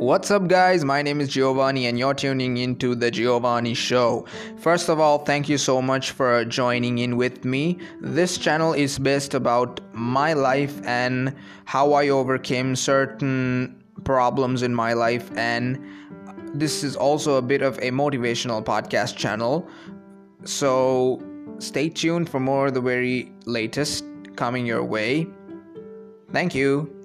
What's up, guys? My name is Geovani, and you're tuning into The Geovani Show. First of all, thank you so much for joining in with me. This channel is based about my life and how I overcame certain problems in my life, and this is also a bit of a motivational podcast channel. So stay tuned for more of the very latest coming your way. Thank you.